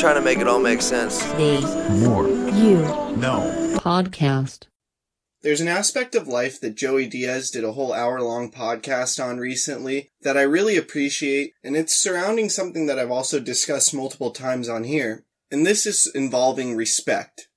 trying to make it all make sense. The Moore. You Know. Podcast. There's an aspect of life that Joey Diaz did a whole hour long podcast on recently that I really appreciate, and it's surrounding something that I've also discussed multiple times on here, and this is involving respect.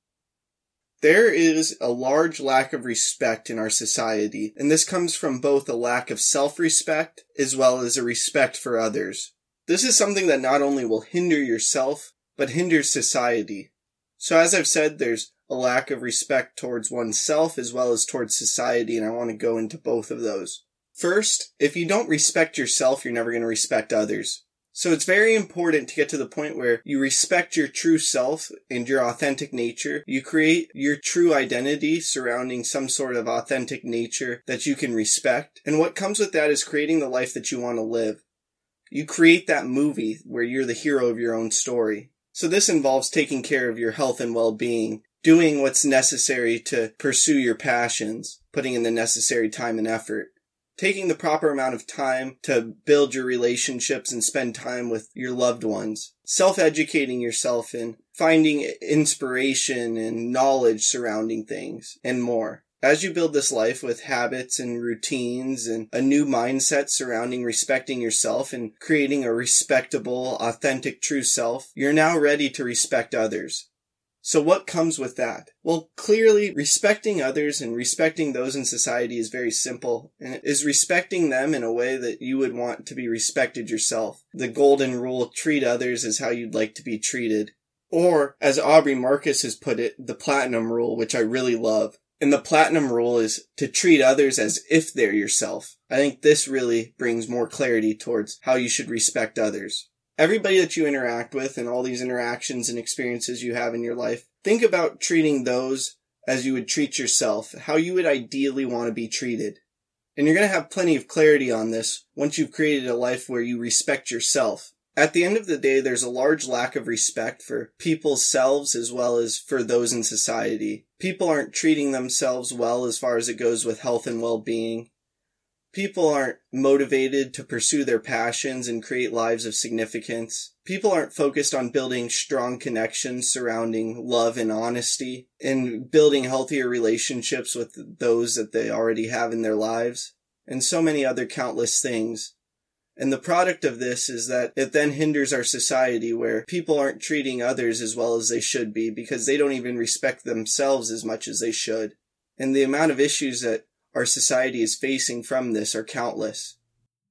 There is a large lack of respect in our society, and this comes from both a lack of self-respect as well as a respect for others. This is something that not only will hinder yourself, but hinders society. So as I've said, there's a lack of respect towards oneself as well as towards society, and I want to go into both of those. First, if you don't respect yourself, you're never going to respect others. So it's very important to get to the point where you respect your true self and your authentic nature. You create your true identity surrounding some sort of authentic nature that you can respect. And what comes with that is creating the life that you want to live. You create that movie where you're the hero of your own story. So this involves taking care of your health and well-being, doing what's necessary to pursue your passions, putting in the necessary time and effort, taking the proper amount of time to build your relationships and spend time with your loved ones, self-educating yourself and finding inspiration and knowledge surrounding things and more. As you build this life with habits and routines and a new mindset surrounding respecting yourself and creating a respectable, authentic, true self, you're now ready to respect others. So what comes with that? Well, clearly respecting others and respecting those in society is very simple and it is respecting them in a way that you would want to be respected yourself. The golden rule, treat others as how you'd like to be treated. Or, as Aubrey Marcus has put it, the platinum rule, which I really love. And the platinum rule is to treat others as if they're yourself. I think this really brings more clarity towards how you should respect others. Everybody that you interact with and all these interactions and experiences you have in your life, think about treating those as you would treat yourself, how you would ideally want to be treated. And you're going to have plenty of clarity on this once you've created a life where you respect yourself. At the end of the day, there's a large lack of respect for people's selves as well as for those in society. People aren't treating themselves well as far as it goes with health and well-being. People aren't motivated to pursue their passions and create lives of significance. People aren't focused on building strong connections surrounding love and honesty and building healthier relationships with those that they already have in their lives and so many other countless things. And the product of this is that it then hinders our society where people aren't treating others as well as they should be because they don't even respect themselves as much as they should. And the amount of issues that our society is facing from this are countless.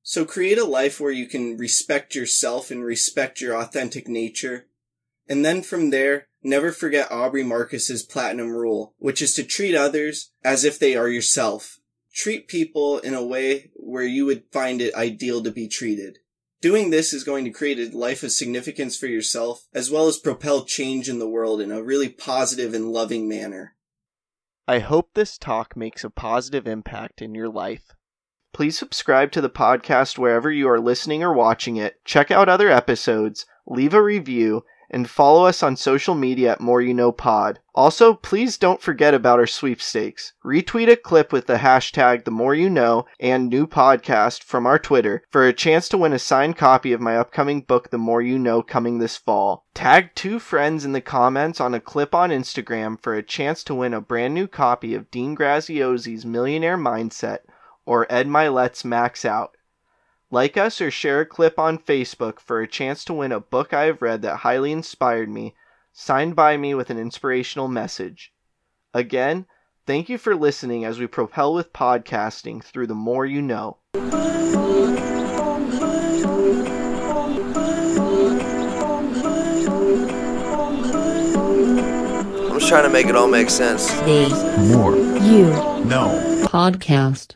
So create a life where you can respect yourself and respect your authentic nature. And then from there, never forget Aubrey Marcus's platinum rule, which is to treat others as if they are yourself. Treat people in a way where you would find it ideal to be treated. Doing this is going to create a life of significance for yourself, as well as propel change in the world in a really positive and loving manner. I hope this talk makes a positive impact in your life. Please subscribe to the podcast wherever you are listening or watching it, check out other episodes, leave a review, and follow us on social media at Moore You Know Pod. Also, please don't forget about our sweepstakes. Retweet a clip with the hashtag The More You Know and New Podcast from our Twitter for a chance to win a signed copy of my upcoming book, The More You Know, coming this fall. Tag two friends in the comments on a clip on Instagram for a chance to win a brand new copy of Dean Graziosi's Millionaire Mindset or Ed Mylett's Max Out. Like us or share a clip on Facebook for a chance to win a book I have read that highly inspired me, signed by me with an inspirational message. Again, thank you for listening as we propel with podcasting through the more you know. I'm just trying to make it all make sense. The Moore. You Know. Podcast.